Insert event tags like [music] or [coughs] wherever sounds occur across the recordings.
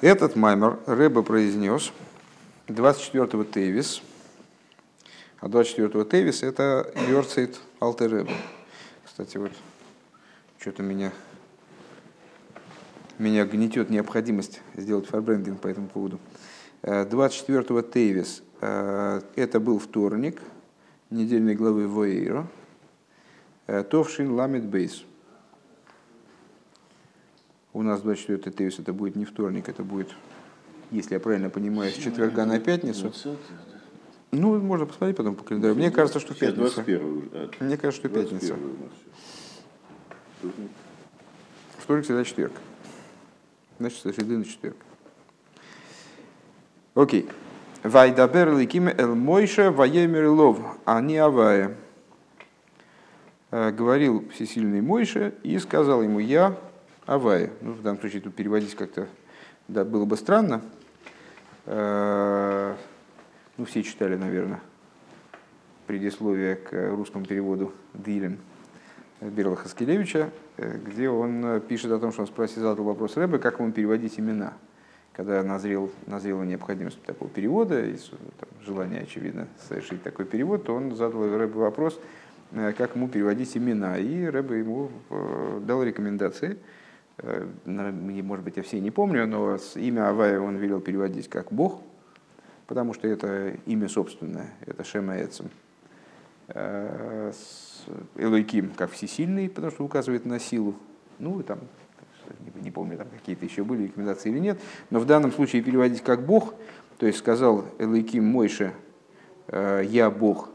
Этот маймер Рэба произнес 24-го Тевис, а 24-го Тевис это Йорцейт Алтер Рэба. Кстати, вот что-то меня, меня гнетет необходимость сделать фарбрендинг по этому поводу. 24-го Тевис это был вторник недельной главы Воейро, Товшин Ламит Бейс у нас 24 Тевис это будет не вторник, это будет, если я правильно понимаю, с четверга на пятницу. Ну, можно посмотреть потом по календарю. Мне кажется, что пятница. Мне кажется, что пятница. Вторник, всегда четверг. Значит, со среды на четверг. Окей. Вайдабер ликим эл мойша ваемер лов, а не авая. Э, говорил всесильный Мойша и сказал ему, я Авая. Ну, в данном случае тут переводить как-то да, было бы странно. Э, ну, все читали, наверное, предисловие к русскому переводу Дилем Бирла Хаскелевича, э, где он пишет о том, что он спросил, задал вопрос Рэбе, как ему переводить имена. Когда назрел, назрела необходимость такого перевода, и там, желание, очевидно, совершить такой перевод, то он задал Рэбе вопрос, э, как ему переводить имена. И Рэбе ему дал рекомендации – Э, может быть, я все не помню, но имя Авая он велел переводить как Бог, потому что это имя собственное, это Шема Эцем. Э, Элойким как всесильный, потому что указывает на силу. Ну, и там, не помню, там какие-то еще были рекомендации или нет, но в данном случае переводить как Бог, то есть сказал Элойким Мойше, э, я Бог,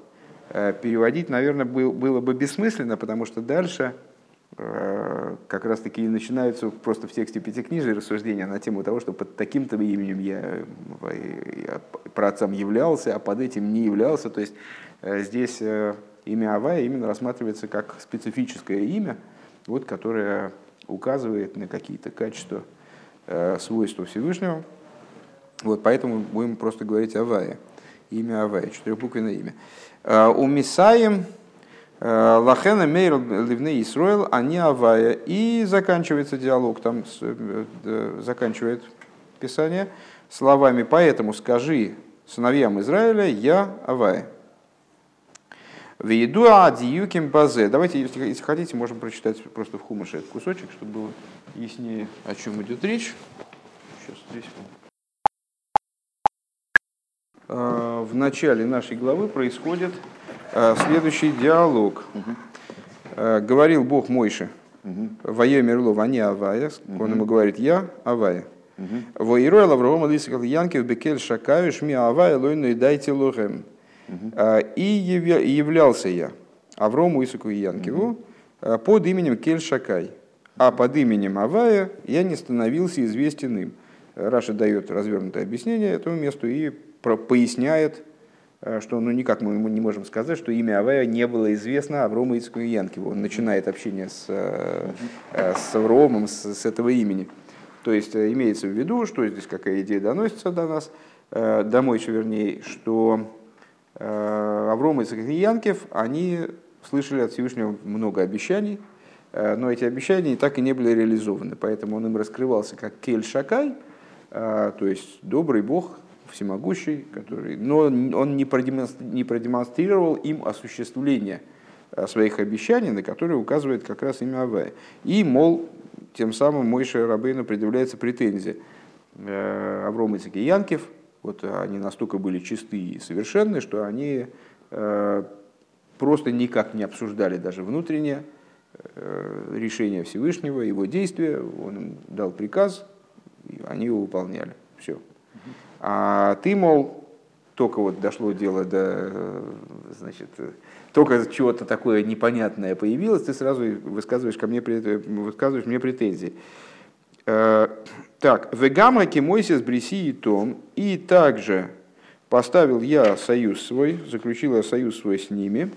переводить, наверное, было бы бессмысленно, потому что дальше Э, как раз таки и начинаются просто в тексте Пятикнижия рассуждения на тему того, что под таким-то именем я, я праотцам являлся, а под этим не являлся. То есть э, здесь э, имя Авая именно рассматривается как специфическое имя, вот, которое указывает на какие-то качества, свойства Всевышнего. Вот, поэтому будем просто говорить Авая. Имя Авая, четырехбуквенное имя. У Мисаем Э, Лахена Мейр Ливны Исроил, они Авая. И заканчивается диалог, там э, заканчивает Писание словами «Поэтому скажи сыновьям Израиля, я Авая». Вейду адиюким базе. Давайте, если, если хотите, можем прочитать просто в хумыше этот кусочек, чтобы было яснее, о чем идет речь. Сейчас здесь. Э, в начале нашей главы происходит Э, следующий диалог. Угу. Говорил Бог Мойше. Ваемер Лов, не Авая. Он ему говорит, я Авая. Воирой Лаврова Лисакал Янкев Бекель Шакаю Шми Авая Лойну и дайте лохем. И являлся я Аврому Исаку и Янкеву под именем Кель Шакай. А под именем Авая я не становился известен им. Раша дает развернутое объяснение этому месту и поясняет, Э, что ну, никак мы не можем сказать, что имя Авая не было известно Аврому Ицку и Янкиву. Он начинает общение с, э, э, с Авромом, с, с этого имени. То есть имеется в виду, что здесь какая идея доносится до нас, домой еще вернее, что Авром и Янкив, они слышали от Всевышнего много обещаний, но эти обещания так и не были реализованы. Поэтому он им раскрывался как Кель Шакай, то есть добрый Бог, всемогущий, который, но он не продемонстрировал им осуществление э, своих обещаний, на которые указывает как раз имя Авая. И, мол, тем самым Мойше Рабейну предъявляется претензия. Э, Авром и Янкев, вот они настолько были чисты и совершенны, что они э, просто никак не обсуждали даже внутреннее решение Всевышнего, его действия. Он дал приказ, и они его выполняли. Все. А ты, мол, только вот дошло дело до, значит, только чего-то такое непонятное появилось, ты сразу высказываешь, ко мне, высказываешь мне претензии. Э, так, вегама кемойсис бриси и том, и также поставил я союз свой, заключил я союз свой с ними,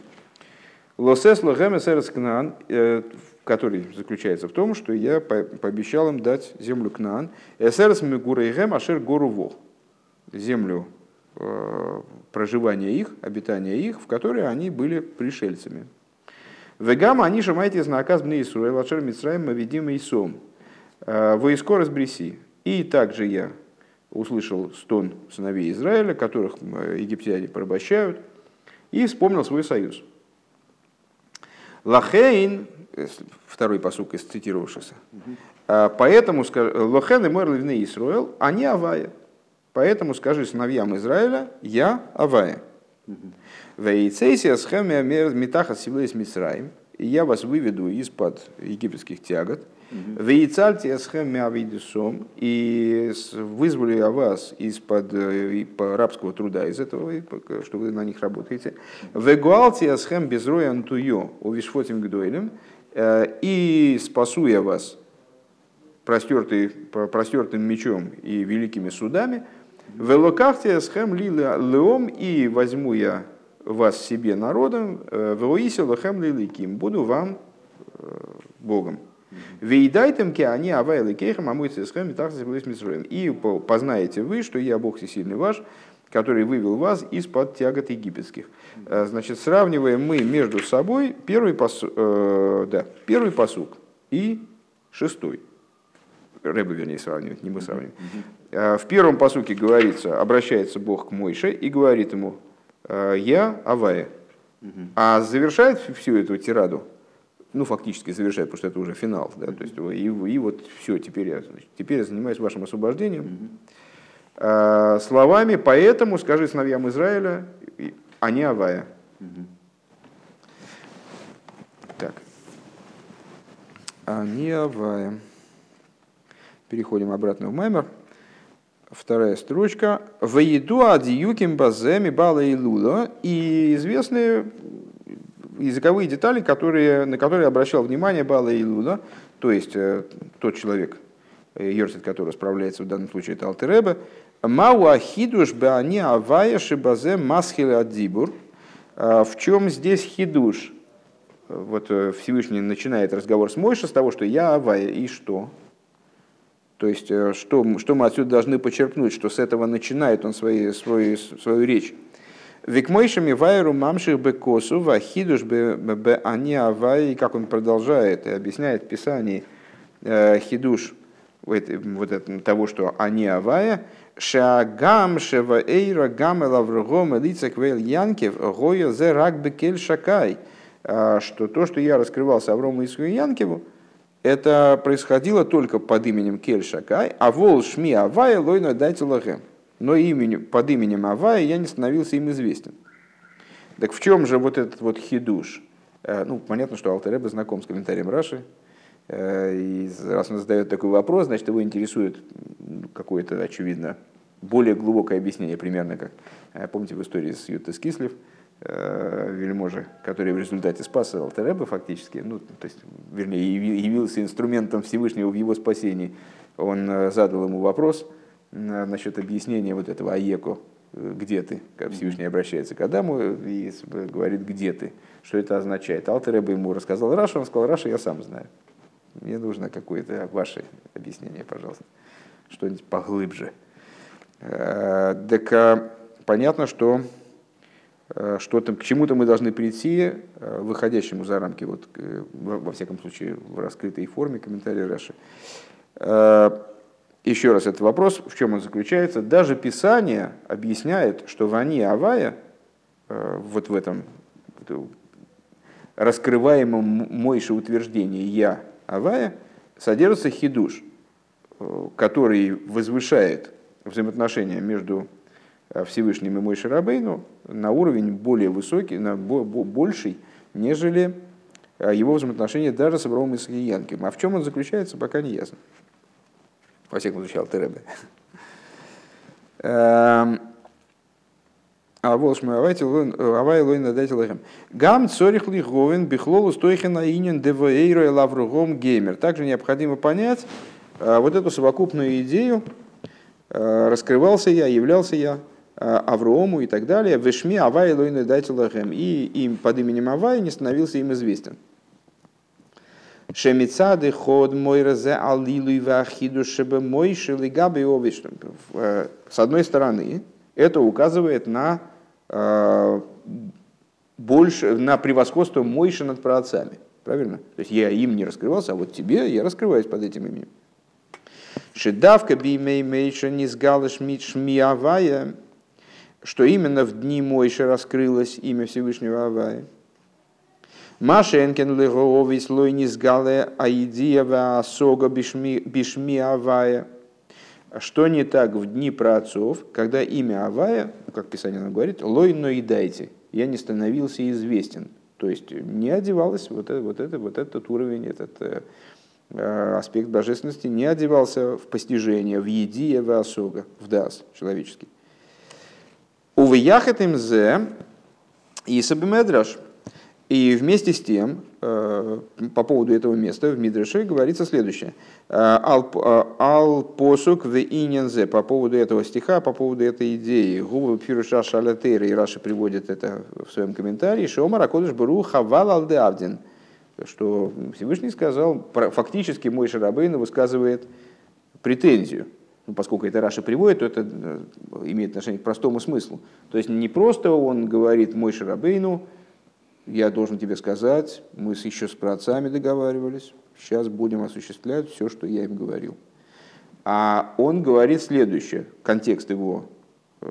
лосес лохемес эрскнан, э, который заключается в том, что я пообещал им дать землю Кнаан, эсерс мегурейгем ашер гору вох землю э, проживания их, обитания их, в которой они были пришельцами. Вегама они шамайте знаказ бны Исруэл, ачер Мицраем, мавидим и сом. Э, Бриси. И также я услышал стон сыновей Израиля, которых египтяне порабощают, и вспомнил свой союз. Лахейн, второй посук из цитировавшихся, поэтому Лохен и Мор Левны Исруэл, они Авая. Поэтому скажи сыновьям Израиля, я Авая. Вейцейсия схемия метаха сивлейс Мисраим, и я вас выведу из-под египетских тягот. Вейцальтия схемия авидисом, и вызволю я вас из-под э, рабского труда, из этого, что вы на них работаете. Вегуалтия схем безроя антуё, увишфотим гдойлем, э, и спасу я вас простертым мечом и великими судами, Велокахтия схем лила леом, и возьму я вас себе народом, э, велоиси лохем лиликим, буду вам э, Богом. Вейдайтем ке они авайлы кейхам амуйцы схем и познаете вы, что я Бог всесильный ваш, который вывел вас из-под тягот египетских. Э, значит, сравниваем мы между собой первый, посу, э, да, первый посук и шестой. Рэбе, вернее, сравнивать, не мы сравниваем. В первом посуке говорится, обращается Бог к Мойше и говорит ему, я Авая. А завершает всю эту тираду, ну, фактически завершает, потому что это уже финал, да, то есть, и, и вот все, теперь я, значит, теперь я занимаюсь вашим освобождением. Словами, поэтому скажи сыновьям Израиля, они Авая. Так. Они Авая. Переходим обратно в Маймер. Вторая строчка. Воеду адиюким баземи бала и лула. И известные языковые детали, которые, на которые обращал внимание Бала и Лула, то есть э, тот человек, Йорсит, который справляется в данном случае, это Алтереба, Мау ахидуш бани авая шибазе масхил адзибур. А в чем здесь хидуш? Вот э, Всевышний начинает разговор с Мойша с того, что я авая, и что? То есть, э, что, что мы отсюда должны почерпнуть, что с этого начинает он свои, свою, свою речь. Викмойшами вайру мамших бекосу вахидуш бе они авай, как он продолжает и объясняет в Писании э, хидуш вот, вот это, того, что они авая, шагам шева эйра гам элавргом элицек вейл янкев гоя зе рак бекель шакай, э, что то, что я раскрывался Аврому и Янкеву, это происходило только под именем Кель Шакай, а вол Шми Авая лойно дайте лагем. Но имени, под именем Авая я не становился им известен. Так в чем же вот этот вот хидуш? Э, ну, понятно, что Алтереба знаком с комментарием Раши. Э, и раз он задает такой вопрос, значит, его интересует какое-то, очевидно, более глубокое объяснение, примерно как, э, помните, в истории с Юд-Тес Кислев, Э, вельможи, который в результате спас Алтер Ребе фактически, ну, то есть, вернее, явился инструментом Всевышнего в его спасении, он э, задал ему вопрос э, насчет объяснения вот этого איכה, где ты, как Всевышний обращается к Адаму и говорит, где ты, что это означает. Алтер Ребе ему рассказал Раши, он сказал, Раши, я сам знаю. Мне нужно какое-то ваше объяснение, пожалуйста, что-нибудь поглубже. Так понятно, что Э, что-то, к чему-то мы должны прийти, э, выходящему за рамки, вот, во всяком случае, в раскрытой форме комментария Раши. Э, еще раз этот вопрос, в чем он заключается. Даже Писание объясняет, что вани Авая, вот в этом раскрываемом Мойше утверждении «я Авая», содержится хидуш, который возвышает взаимоотношения между Всевышним и мой Шарабейну на уровень более высокий, на больший, нежели э, его взаимоотношения даже с Авраамом Исаиянким. А в чем он заключается, пока не ясно. Во всяком случае, Алтеребе. [laughs] Эм, а волш мы авай лой надайте лохем. Гам цорих лиховен бихлолу стойхена инин девоэйро лавругом геймер. Также необходимо понять э, вот эту совокупную идею, раскрывался я, являлся я, Э, Аврому и так далее, Вешми Авай Лойны Дайтилахем, и им под именем Авай не становился им известен. Шемицады ход мой разе алилу и вахиду шебе мой шелигаби овиш. Э, с одной стороны, это указывает на, э, больше, на превосходство Мойши над праотцами. Правильно? То есть я им не раскрывался, а вот тебе я раскрываюсь под этим именем. Шедавка бимей мейша не сгалыш шмиавая, что именно в дни Мойши раскрылось имя Всевышнего Авая. Машенкен леговис лой не сгале аидиева асога бишми Авая. Что не так в дни праотцов, когда имя Авая, как Писание нам говорит, лой но и дайте, я не становился известен. То есть не одевалось вот, это, вот, это, вот этот уровень, этот э, Э, аспект божественности не одевался в постижение, в едие, в осога, в дас человеческий. Увыяхет им зе и сабимедраш. И вместе с тем, э, по поводу этого места в Мидреше говорится следующее. Э, ал посук в инензе по поводу этого стиха, по поводу этой идеи. Губы пируша шалятейра, и Раши приводит это в своем комментарии. Шомар акодыш бару хавал авдин что Всевышний сказал, фактически мой Шарабейн высказывает претензию. Ну, поскольку это Раша приводит, то это э, имеет отношение к простому смыслу. То есть не просто он говорит мой Шарабейну, я должен тебе сказать, мы еще с праотцами договаривались, сейчас будем осуществлять все, что я им говорил. А он говорит следующее, контекст его, э,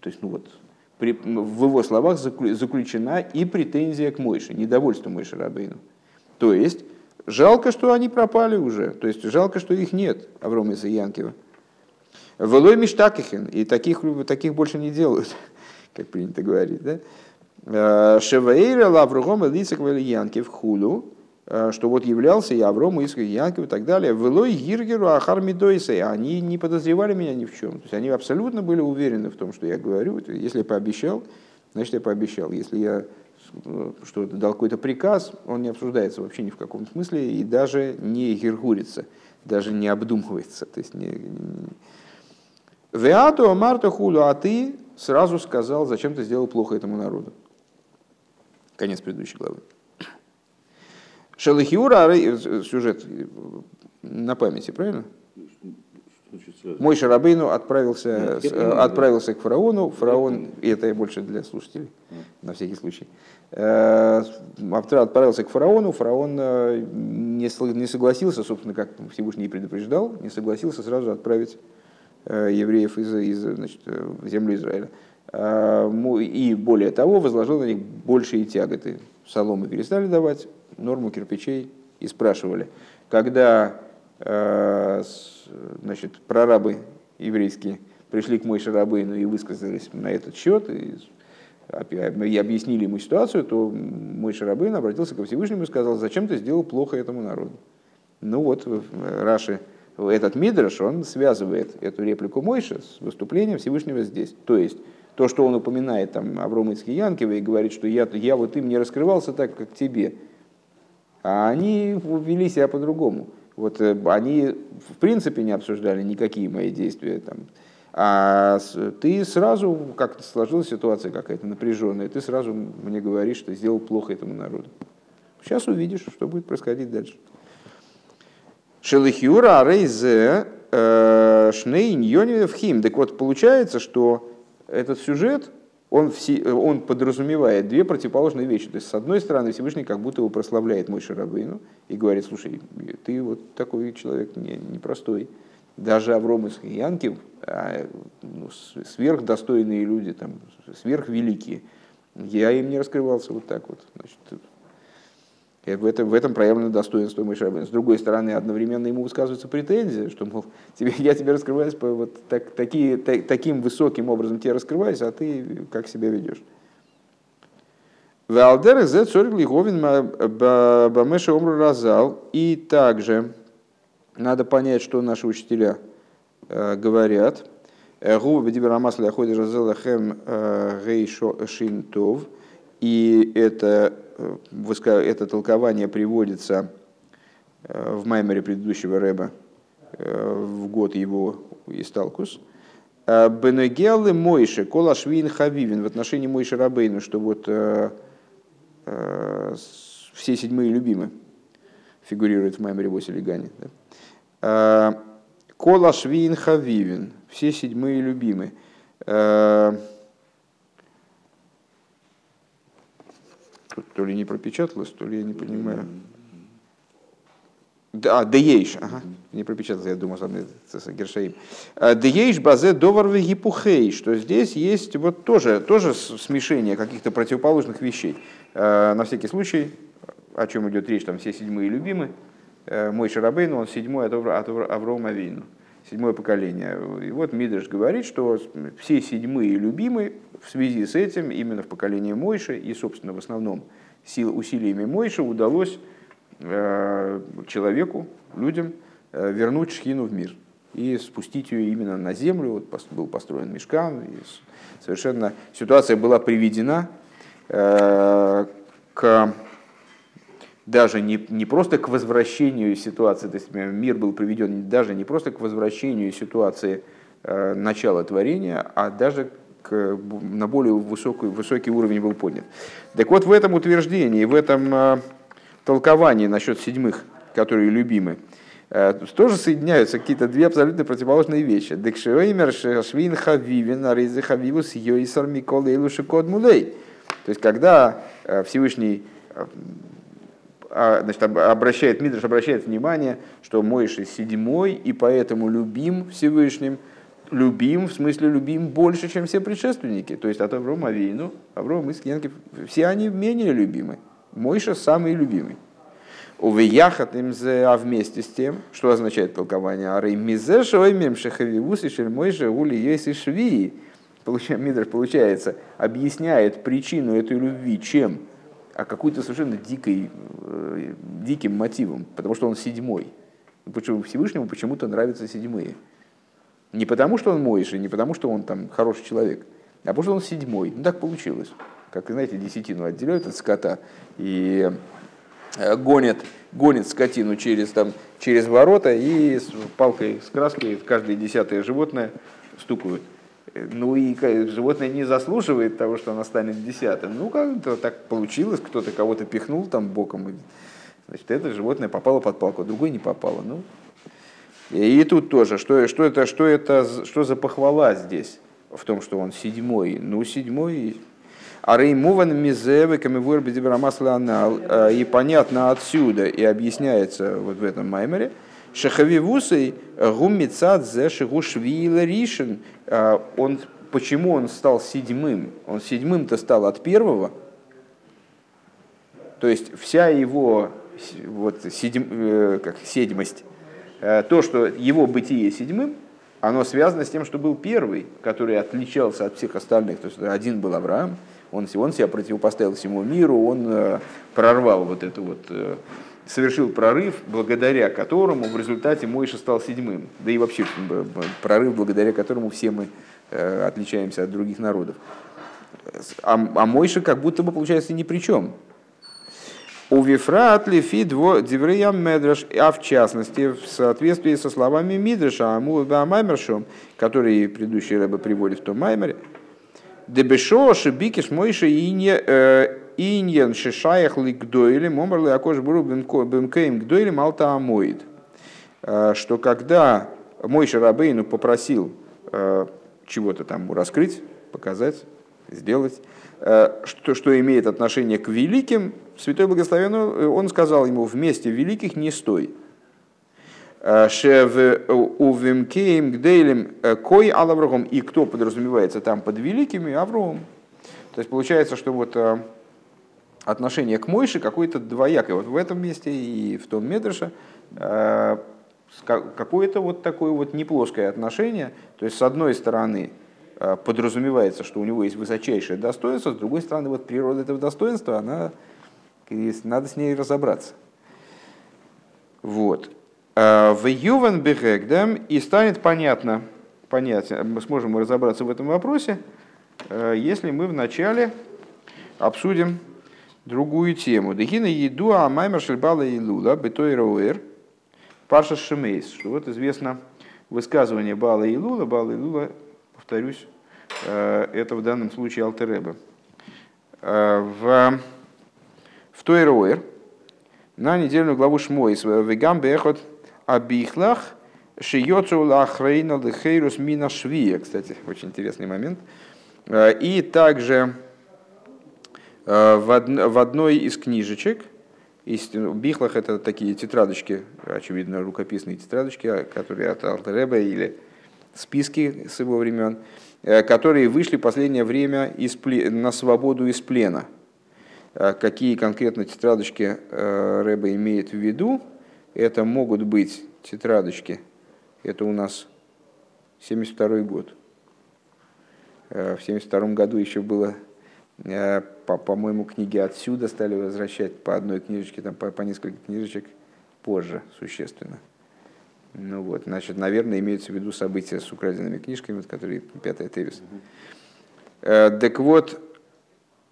то есть ну вот, в его словах заключена и претензия к Мойше, недовольство Мойше Рабейну. То есть, жалко, что они пропали уже, то есть, жалко, что их нет, Аврома и Янкива. Велой Миштакихин, и таких, таких больше не делают, [laughs] как принято говорить. Да? Э, Шеваэйра Лавругом Лицак Янкив Хулу, Э, что вот являлся я Аврому, Янков и так далее. Велой Гиргеру Ахар. Они не подозревали меня ни в чем. То есть они абсолютно были уверены в том, что я говорю. Если я пообещал, значит я пообещал. Если я э, что дал какой-то приказ, он не обсуждается вообще ни в каком смысле и даже не гиргурится, даже не обдумывается. То есть не, Веату Марта Хулу, а ты сразу сказал, зачем ты сделал плохо этому народу. Конец предыдущей главы. Шелахиура, э, сюжет э, на памяти, правильно? Мой Шарабейну отправился, Нет, э, отправился к фараону. Фараон, и это больше для слушателей, на всякий случай. Отправился к фараону. Фараон не согласился, собственно, как Всевышний предупреждал, не согласился сразу отправить евреев из, из значит, в землю Израиля. И более того, возложил на них большие тяготы. Соломы перестали давать, норму кирпичей и спрашивали, когда э, значит, прорабы еврейские пришли к Мойше Рабейну и высказались на этот счет, и, и объяснили ему ситуацию, то мой Рабейн обратился ко Всевышнему и сказал, зачем ты сделал плохо этому народу? Ну вот, Раши, этот Мидраш, он связывает эту реплику Мойши с выступлением Всевышнего здесь. То есть, то, что он упоминает там Аврома Янкива и говорит, что я, я вот им не раскрывался так, как тебе, а они вели себя по-другому. Вот э, они в принципе не обсуждали никакие мои действия. Там. А ты сразу, как-то сложилась ситуация какая-то напряженная, ты сразу мне говоришь, что сделал плохо этому народу. Сейчас увидишь, что будет происходить дальше. Шелихюра рейзе э, шней в хим. Так вот, получается, что этот сюжет, он, все, он подразумевает две противоположные вещи. То есть, с одной стороны, Всевышний как будто его прославляет мой Шарабейну и говорит, слушай, ты вот такой человек не, непростой. Даже Авром и Янкив, а, ну, сверхдостойные люди, там, сверхвеликие. Я им не раскрывался вот так вот. Значит, в, этом, в этом проявлено достоинство Мойши С другой стороны, одновременно ему высказывается претензия, что, мол, [laughs] тебе, я тебе раскрываюсь по вот так, такие, так, таким высоким образом тебе раскрываюсь, а ты как себя ведешь. Валдер зе цорг лиговин бамеша омру разал. И также надо понять, что наши учителя э, говорят. Губа бедибер амасли аходи разел хэм гейшо шинтов. И это это толкование приводится э, в маймере предыдущего Рэба э, в год его Исталкус. «Э, Бенегелы Мойше, Колашвин Хавивин в отношении Мойши Рабейну, что вот все седьмые любимы фигурируют в Маймере Воси Лигане. Да? Колашвин Хавивин, все седьмые любимы. То ли не пропечаталось, то ли я не понимаю. Да, Деейш, ага, не пропечатался, я думал, сам Гершаим. Деейш базе довар гипухей, что здесь есть вот тоже, тоже смешение каких-то противоположных вещей. На всякий случай, о чем идет речь, там все седьмые любимы. Мой Шарабейн, он седьмой от Аврома Вину, седьмое поколение. И вот Мидриш говорит, что все седьмые любимы в связи с этим именно в поколении Мойши и, собственно, в основном сил, усилиями Мойши удалось Э, человеку, людям э, вернуть шхину в мир и спустить ее именно на землю. Вот был построен мешкан, и совершенно ситуация была приведена э, к даже не, не просто к возвращению ситуации, то есть мир был приведен даже не просто к возвращению ситуации э, начала творения, а даже к, на более высокий, высокий уровень был поднят. Так вот, в этом утверждении, в этом толковании насчет седьмых, которые любимы, э, тоже соединяются какие-то две абсолютно противоположные вещи. Декшевеймер швин хавивин аризы хавивус йойсар миколейлу шикод мулей. То есть, когда э, Всевышний э, значит, обращает, Мидриш обращает внимание, что Мойши седьмой, и поэтому любим Всевышним, любим, в смысле любим больше, чем все предшественники. То есть от Аврома Авину, Аврома Искенки, все они менее любимы. Мойша самый любимый. Увияхат им а вместе с тем, что означает толкование Ары мизе шоймем шахавивус и шельмойша ули есть швии. Мидраш, получается, объясняет причину этой любви чем? А какой-то совершенно дикой, э, диким мотивом, потому что он седьмой. Почему Всевышнему почему-то нравятся седьмые. Не потому, что он Мойша, не потому, что он там хороший человек, а потому, что он седьмой. Ну так получилось как, знаете, десятину отделяют от скота и э, гонят, гонят скотину через, там, через ворота и с палкой с краской каждое десятое животное стукают. Ну и животное не заслуживает того, что оно станет десятым. Ну, как-то так получилось, кто-то кого-то пихнул там боком. Значит, это животное попало под палку, а другое не попало. Ну, и тут тоже, что, что, это, что, это, что за похвала здесь в том, что он седьмой? Ну, седьмой а реймуван мизевы камевур анал. Э, и понятно отсюда и объясняется вот в этом маймере, Шахавивусой гуммицад зе шигушвила. Э, он, почему он стал седьмым? Он седьмым-то стал от первого. То есть вся его вот, седьм, э, как, седьмость, то, что его бытие седьмым, оно связано с тем, что был первый, который отличался от всех остальных. То есть один был Авраам, он, он себя противопоставил всему миру, он э, прорвал вот это вот, э, совершил прорыв, благодаря которому в результате Мойша стал седьмым. Да и вообще прорыв, благодаря которому все мы э, отличаемся от других народов. А, а Мойша как будто бы получается ни при чем. У Вифрат Лефи Дивреям Медраш, а в частности, в соответствии со словами Мидраша, Аму Маймершом, которые предыдущий рыба приводит в том Маймере, Дебешо шибикиш мойши э, иньян шишаях ли гдоили, момерли акош буру бемкейм гдоили малта амоид. Э, что когда мой Шарабейну попросил э, чего-то там раскрыть, показать, сделать, что, что имеет отношение к великим, Святой Благословенный, он сказал ему, вместе великих не стой. Увимкеем гдейлем кой алаврогом. И кто подразумевается там под великими? Авром. То есть получается, что вот э, отношение к Мойше какое-то двоякое. Вот в этом месте и в том Медрше э, какое-то вот такое вот неплоское отношение. То есть с одной стороны э, подразумевается, что у него есть высочайшее достоинство, с другой стороны вот природа этого достоинства, она, надо с ней разобраться. Вот. Э, в Юван Бегегдам и станет понятно, понятно, мы сможем разобраться в этом вопросе, если мы вначале обсудим другую тему. Дехина еду а маймер шельбала и лула бетой роэр парша шемейс. Что вот известно высказывание Бала и Лула. Бала и Лула, повторюсь, э, это в данном случае Алтереба. В, в Тойроэр на недельную главу Шмойс Вегам Бехот Абихлах Шиёцу Лахрейна Лехейрус Мина Швия. Кстати, очень интересный момент. Э, и также э, в одной из книжечек Бихлах это такие тетрадочки, очевидно, рукописные тетрадочки, которые от Алтереба или списки с его времен, которые вышли в последнее время из, на свободу из плена. Какие конкретно тетрадочки Рэба имеет в виду, это могут быть тетрадочки, это у нас 72 год. В 72 году еще было Э, по, по-моему, книги отсюда стали возвращать по одной книжечке, там, по, по несколько книжечек позже существенно. Ну вот, значит, наверное, имеется в виду события с украденными книжками, вот, которые пятая Тевис. Mm-hmm. Так вот,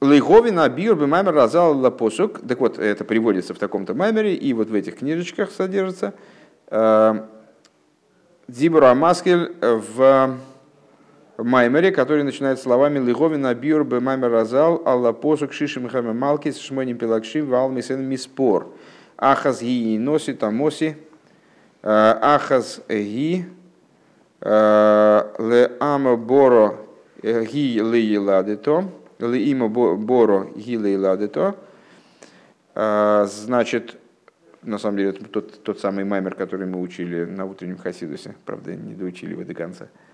Лейговина Биур Маймер разал лапосук. Так вот, это приводится в таком-то маймере, и вот в этих книжечках содержится. Э, Дзибур Амаскель в Маймере, который начинает словами Лиговина Биур Б Маймер Разал Алла Посук Шишим Хаме Малкис Шмоним Пилакшим Вал Мисен Миспор Ахаз Ги Носи Тамоси э, Ахаз Ги э, Ле Ама Боро Ги Ли Ладето Ле Има Боро Ги Ли Ладето э, Значит, на самом деле, это тот, тот самый маймер, который мы учили на утреннем Хасидусе. Правда, не доучили его до конца. Э,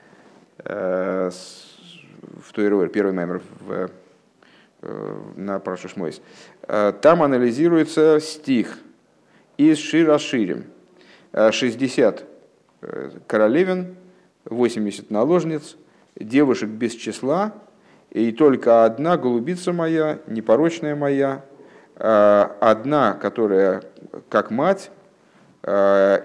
в Туэруэр, первый мемор в, э, на Прошушмойс. Э, там анализируется стих из Шира Ширим. 60 королевин, 80 наложниц, девушек без числа, и только одна голубица моя, непорочная моя, одна, которая как мать, Э,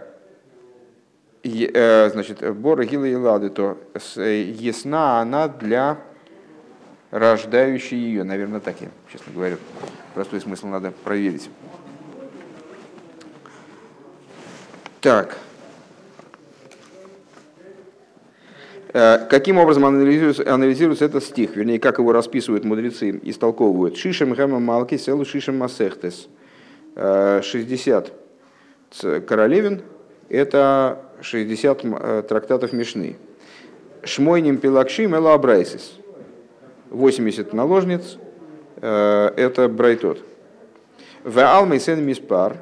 значит, Бора Гила и Лады, то э, ясна она для рождающей ее. Наверное, так я, честно говоря. Простой смысл надо проверить. Так. Э, каким образом анализируется, анализируется этот стих, вернее, как его расписывают мудрецы, истолковывают. Шишем хэма малки селу шишем масехтес. 60 королевин – это 60 э, трактатов Мишны. Шмойним пилакшим эла абрайсис. 80 наложниц, э, это брайтот. В алмей сен миспар,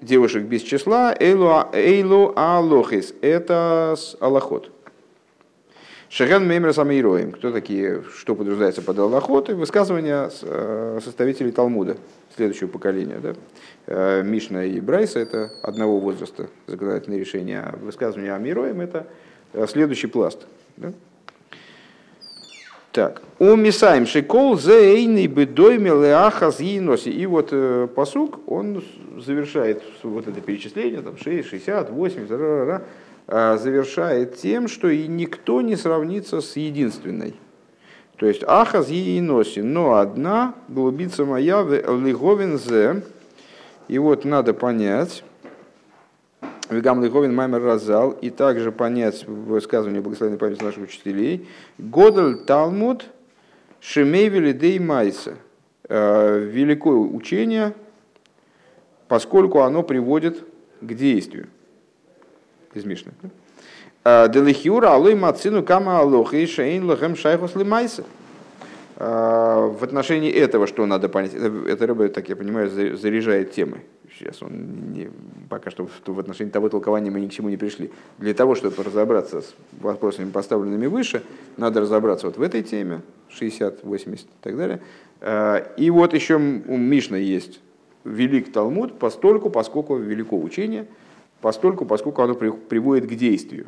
девушек без числа, эйлу алохис, это аллахот. Шаген Меймер Самейроем. Кто такие, что подразумевается под Аллахот? Высказывания э, составителей Талмуда следующего поколения. Да? Э, Мишна и Брайса – это одного возраста законодательное решение, а высказывание Амироем – это э, следующий пласт. Да? Так. У Мисаем Шикол зейный бедойме леахаз еноси. И вот э, посук, он завершает вот это перечисление, там 6, 60, 80, ра -ра -ра, э, завершает тем, что и никто не сравнится с единственной. То есть ахаз еноси, но одна голубица моя лиговин зе, и вот надо понять, Вегам Лиховин Маймер Разал, и также понять в высказывании благословенной памяти наших учителей, Годель Талмуд Шемейвели Дей Майса, э, великое учение, поскольку оно приводит к действию. Из Мишны. «Э, Делихюра алой мацину кама алоха и шейн лохем шайхус лимайса. В отношении этого, что надо понять, это, это рыба, так я понимаю, заряжает темы. Сейчас он не, пока что в, отношении того толкования мы ни к чему не пришли. Для того, чтобы разобраться с вопросами, поставленными выше, надо разобраться вот в этой теме, 60, 80 и так далее. А, и вот еще у Мишна есть велик Талмуд, постольку, поскольку велико учение, постольку, поскольку оно приводит к действию.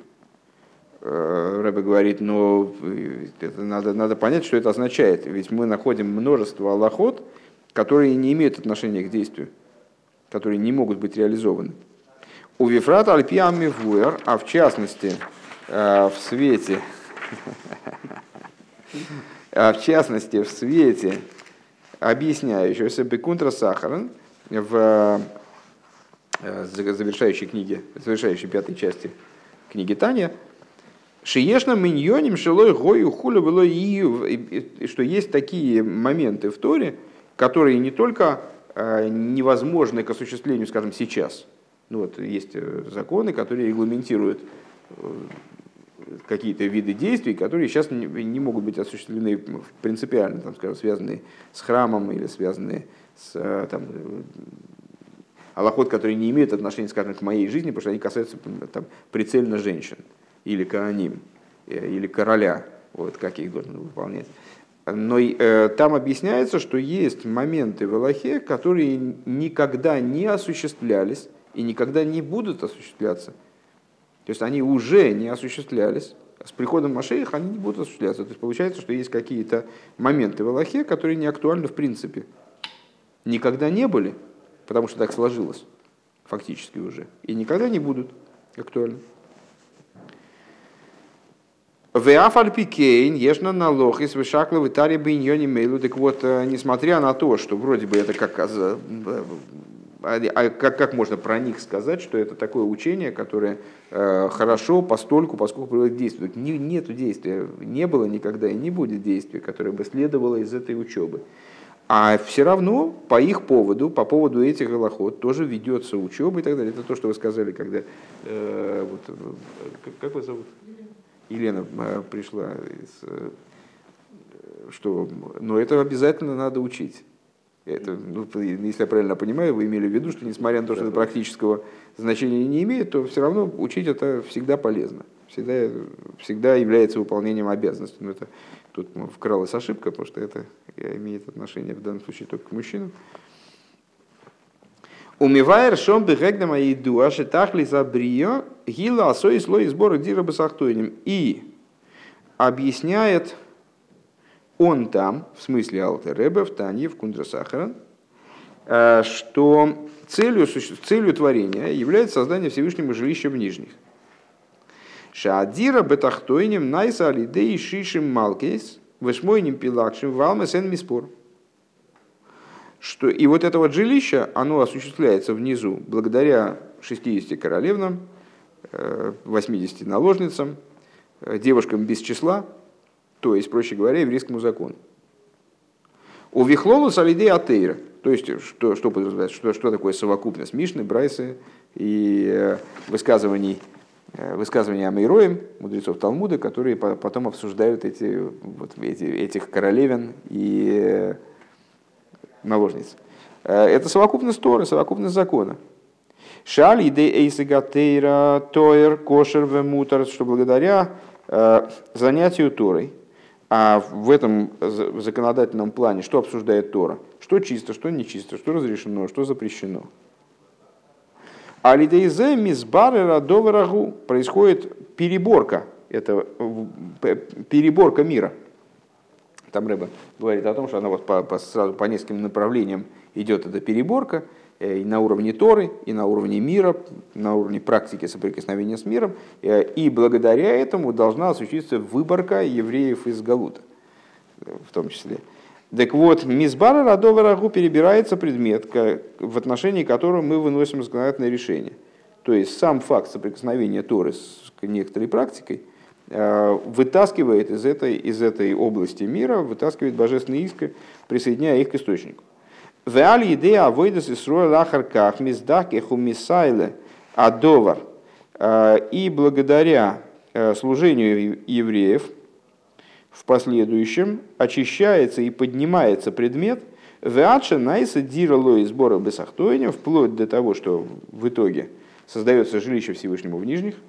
Э, Рэбе говорит, но э, это надо, надо понять, что это означает. Ведь мы находим множество аллахот, которые не имеют отношения к действию, которые не могут быть реализованы. У Вифрат Альпиам Мивуэр, а в частности э, в свете, [laughs] а в частности в свете объясняющегося Бекунтра Сахаран в завершающей книге, завершающей пятой части книги Таня, Шиешна миньоним шилой гою хулю было и что есть такие моменты в Торе, которые не только э, невозможны к осуществлению, скажем, сейчас. Ну вот есть э, законы, которые регламентируют э, какие-то виды действий, которые сейчас не могут быть осуществлены принципиально, там, скажем, связанные с храмом или связанные с там, Аллахот, которые не имеют отношения, скажем, к моей жизни, потому что они касаются там, прицельно женщин, или коаним, э, или короля, вот как я их должен выполнять. Но э, там объясняется, что есть моменты в Аллахе, которые никогда не осуществлялись и никогда не будут осуществляться. То есть они уже не осуществлялись. С приходом Машеих они не будут осуществляться. То есть получается, что есть какие-то моменты в Аллахе, которые не актуальны в принципе. Никогда не были, потому что так сложилось фактически уже. И никогда не будут актуальны. Веафальпикейн, ешна налог, из вышакла в Италии бы мейлу. Так вот, э, несмотря на то, что вроде бы это как, а, а как, как можно про них сказать, что это такое учение, которое э, хорошо постольку, поскольку приводит к действию. Не, нету действия, не было никогда и не будет действия, которое бы следовало из этой учебы. А все равно по их поводу, по поводу этих голоход тоже ведется учеба и так далее. Это то, что вы сказали, когда... Э, вот, э, как вас зовут? Елена э, пришла, из, э, что, но это обязательно надо учить. Это, ну, если я правильно понимаю, вы имели в виду, что несмотря на то, что это практического значения не имеет, то все равно учить это всегда полезно, всегда, всегда является выполнением обязанностей. Но это тут вкралась ошибка, потому что это имеет отношение в данном случае только к мужчинам. Умивайр шом бегегнама иду, а шитахли забрио, гила асой слой сбора дира басахтойним. И объясняет он там, в смысле Алтер Ребе, в Тане, в Кундра Сахара, э, что целью, целью творения является создание Всевышнего жилища в нижних. Шаадира бетахтойним найса алидей шишим малкейс, вешмойним пилакшим валмесен миспор что и вот это вот жилище, оно осуществляется внизу благодаря 60 королевнам, 80 э, наложницам, э, девушкам без числа, то есть, проще говоря, еврейскому закону. У Вихлолу Салидей Атейра, то есть, что, что подразумевается, что, что такое совокупность Мишны, Брайсы и э, высказываний, высказывания Амейроем, мудрецов Талмуда, которые потом обсуждают эти, вот, эти, этих королевен и наложниц. Э, это совокупность Торы, совокупность закона. Шаль иде эйсигатейра тоер кошер вемутар, что благодаря э, занятию Торой, а в этом законодательном плане что обсуждает Тора? Что чисто, что нечисто, что разрешено, что запрещено. А лидейзе мизбары радоварагу происходит переборка, это переборка мира – там Рэба говорит о том, что она вот по, по, сразу по нескольким направлениям идет эта переборка, э, и на уровне Торы, и на уровне мира, на уровне практики соприкосновения с миром, э, и благодаря этому должна осуществиться выборка евреев из Галута, э, в том числе. Так вот, мизбара радова рагу перебирается предмет, в отношении которого мы выносим законодательное решение. То есть сам факт соприкосновения Торы с некоторой практикой Э, вытаскивает из этой, из этой области мира, вытаскивает божественные иски, присоединяя их к источнику. Веали идея авойдас и сруя лахарках миздах мисайле адовар. Э, и благодаря э, служению евреев в последующем очищается и поднимается предмет Веача найса дирало и сбора бесахтоиня, вплоть до того, что в итоге создается жилище Всевышнему в нижних –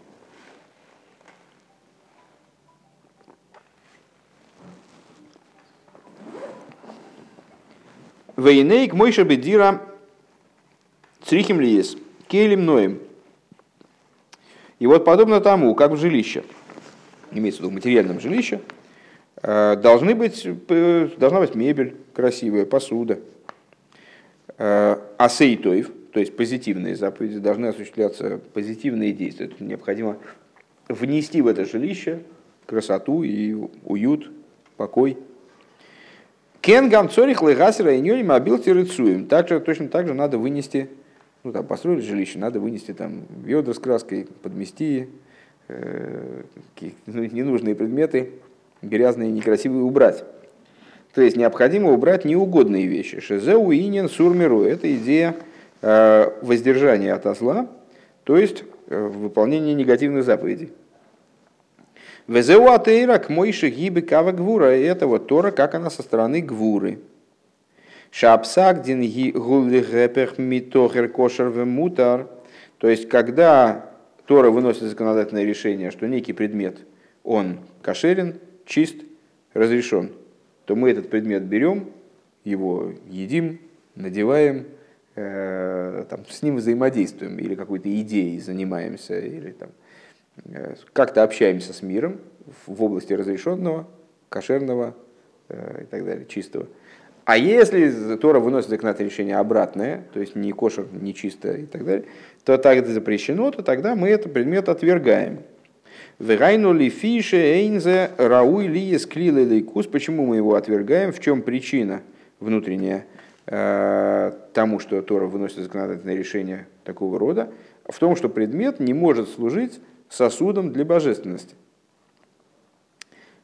Вейнейк Мойша Бедира Црихим Лиес, Кейлем Ноем. И вот подобно тому, как в жилище, имеется в виду материальном жилище, должны быть, э, должна быть мебель красивая, посуда. Э, Асейтоев, то есть позитивные заповеди, должны осуществляться позитивные действия. Это необходимо внести в это жилище красоту и уют, покой – Кен гам цорих легасера и нюрим обил тирицуем. Также, точно так же надо вынести, ну там построили жилище, надо вынести там ведра с краской, подмести, э, ну, ненужные предметы, грязные, некрасивые убрать. То есть необходимо убрать неугодные вещи. Шезеу инин сурмиру. Это идея э, воздержания от зла, то есть э, выполнения негативных заповедей. Везеу атеира к мойши гибы кава гвура. Это вот Тора, как она со стороны гвуры. Шапсак дин гулли гэпех митохер кошер мутар. То есть, когда Тора выносит законодательное решение, что некий предмет, он кошерен, чист, разрешен, то мы этот предмет берем, его едим, надеваем, э, там, с ним взаимодействуем или какой-то идеей занимаемся, или там, э, как-то общаемся с миром в области разрешенного, кошерного э, и так далее, чистого. А если Тора выносит законодательное решение обратное, то есть не кошер, не чисто и так далее, то тогда запрещено, то тогда мы этот предмет отвергаем. Вегайну ли фише эйнзе рауй ли склилы лейкус. Почему мы его отвергаем? В чем причина внутренняя э, тому, что Тора выносит законодательное решение такого рода? В том, что предмет не может служить сосудом для божественности.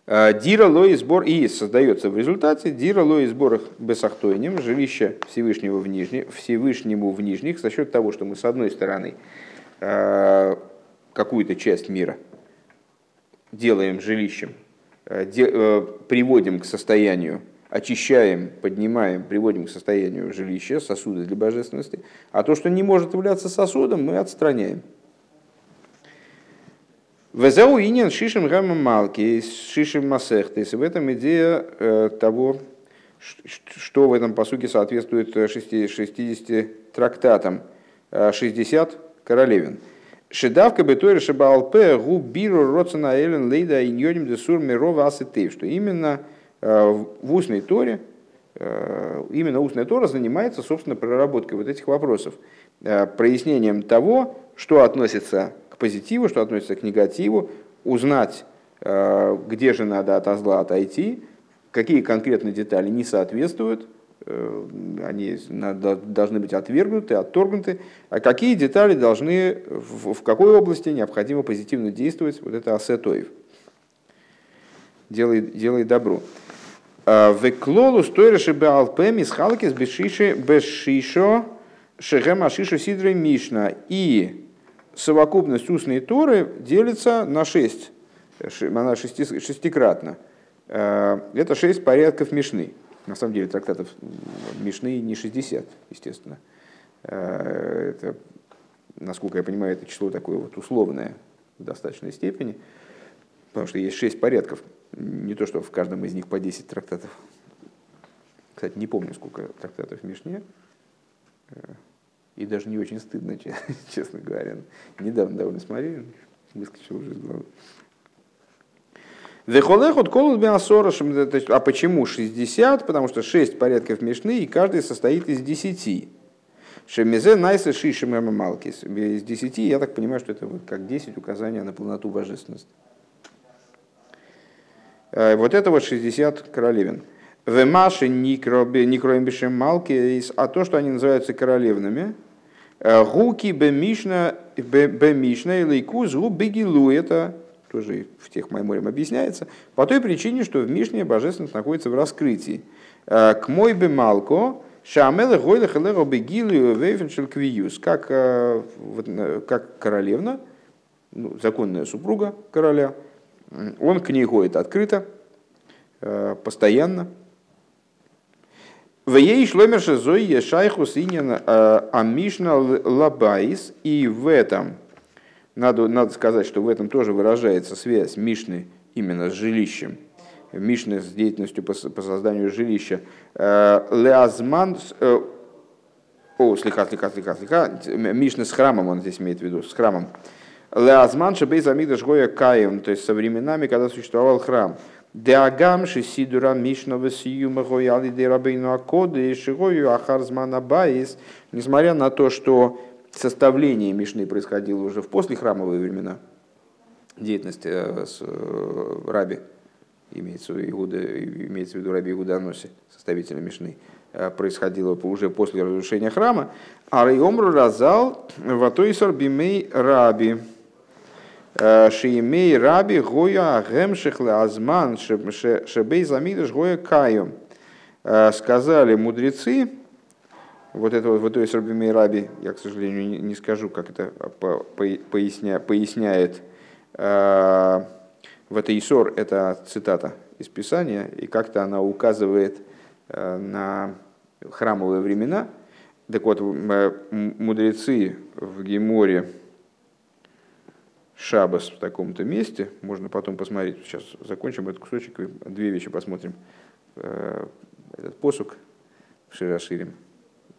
Э, дира лои сбор и создается в результате дира лои сборах бесахтойним, жилище Всевышнего в нижних, Всевышнему в нижних, за счет того, что мы с одной стороны э, какую-то часть мира делаем жилищем, э, приводим к состоянию, очищаем, поднимаем, приводим к состоянию жилища, сосуда для божественности, а то, что не может являться сосудом, мы отстраняем. Везеу инин шишим гамма малки, шишим масехтес. В этом идея э, того, что в этом посуке соответствует 60, 60 трактатам, 60 королевин. Шедавка бетойра шабалпе гу биру роцена элен лейда иньоним десур мирова асетейв. Что именно э, в устной торе, э, именно устная тора занимается, собственно, проработкой вот этих вопросов, прояснением того, что относится позитиву, что относится к негативу, узнать, э, где же надо от зла отойти, какие конкретные детали не соответствуют, э, они должны быть отвергнуты, отторгнуты, а какие детали должны, в какой области необходимо позитивно действовать, вот это асетоев. Делай, делай добро. Э, Веклолу стойреши беалпем из халкис бешиши бешишо шехем ашишо сидрой мишна. И совокупность устной Торы делится на шесть, она шести, шестикратна. Э, это шесть порядков Мишны. На самом деле трактатов Мишны не 60, естественно. Э, это, насколько я понимаю, это число такое вот условное в достаточной степени, потому что есть шесть порядков. Не то, что в каждом из них по 10 трактатов. Кстати, не помню, сколько трактатов в Мишне. Э, и даже не очень стыдно, [laughs] честно говоря. Недавно довольно смотрели, выскочил уже из головы. Вехолехот колут беасорашем. А почему 60? Потому что 6 порядков мешны, и каждый состоит из 10. Шемизе найса шишем малкис. Из 10, я так понимаю, что это вот как 10 указания на полноту божественности. Э, вот это вот 60 королевин. Вемаши никроем малкис, а то, что они называются королевными, Гуки бемишна бемишна и лейкуз гу бегилу. Это тоже в тех майморем объясняется. По той причине, что в Мишне божественность находится в раскрытии. Э, к мой бемалко Шамелы гойлы халеро бегилу вейфеншел квиюс. Как, э, э, как королевна, ну, законная супруга короля, он к ней ходит открыто, постоянно, ויש לומר שזוהי שייכות ענין המשנה לבית. И в этом, надо, надо сказать, что в этом тоже выражается связь Мишны именно с жилищем. Мишны с деятельностью по, по созданию жилища. Э, להזמן... Э, о, слегка, слегка, слегка, слегка. Мишны с храмом он здесь имеет в виду, с храмом. להזמן שבית המקדש היה קיים, то есть со временами, когда существовал храм. Деагам шисидура мишного сиюма гояли де рабейну акоды и шигою ахарзмана баис. Несмотря на то, что составление Мишны происходило уже в послехрамовые времена, деятельность э, с э, раби, имеется в Иуда, имеется в виду раби Иуданоси, составителя Мишны, э, происходило уже после разрушения храма, а Райомру разал ватойсар бимей раби. Шиемей раби гоя гемшихле азман шебей замидыш гоя каю. Сказали мудрецы, вот это вот, вот Рабимей Раби, я, к сожалению, не, скажу, как это поясня, поясняет. В это Исор, это цитата из Писания, и как-то она указывает на храмовые времена. Так вот, мудрецы в Геморе Шабас в таком-то месте, можно потом посмотреть, сейчас закончим этот кусочек, две вещи посмотрим. Этот посук в Широширим,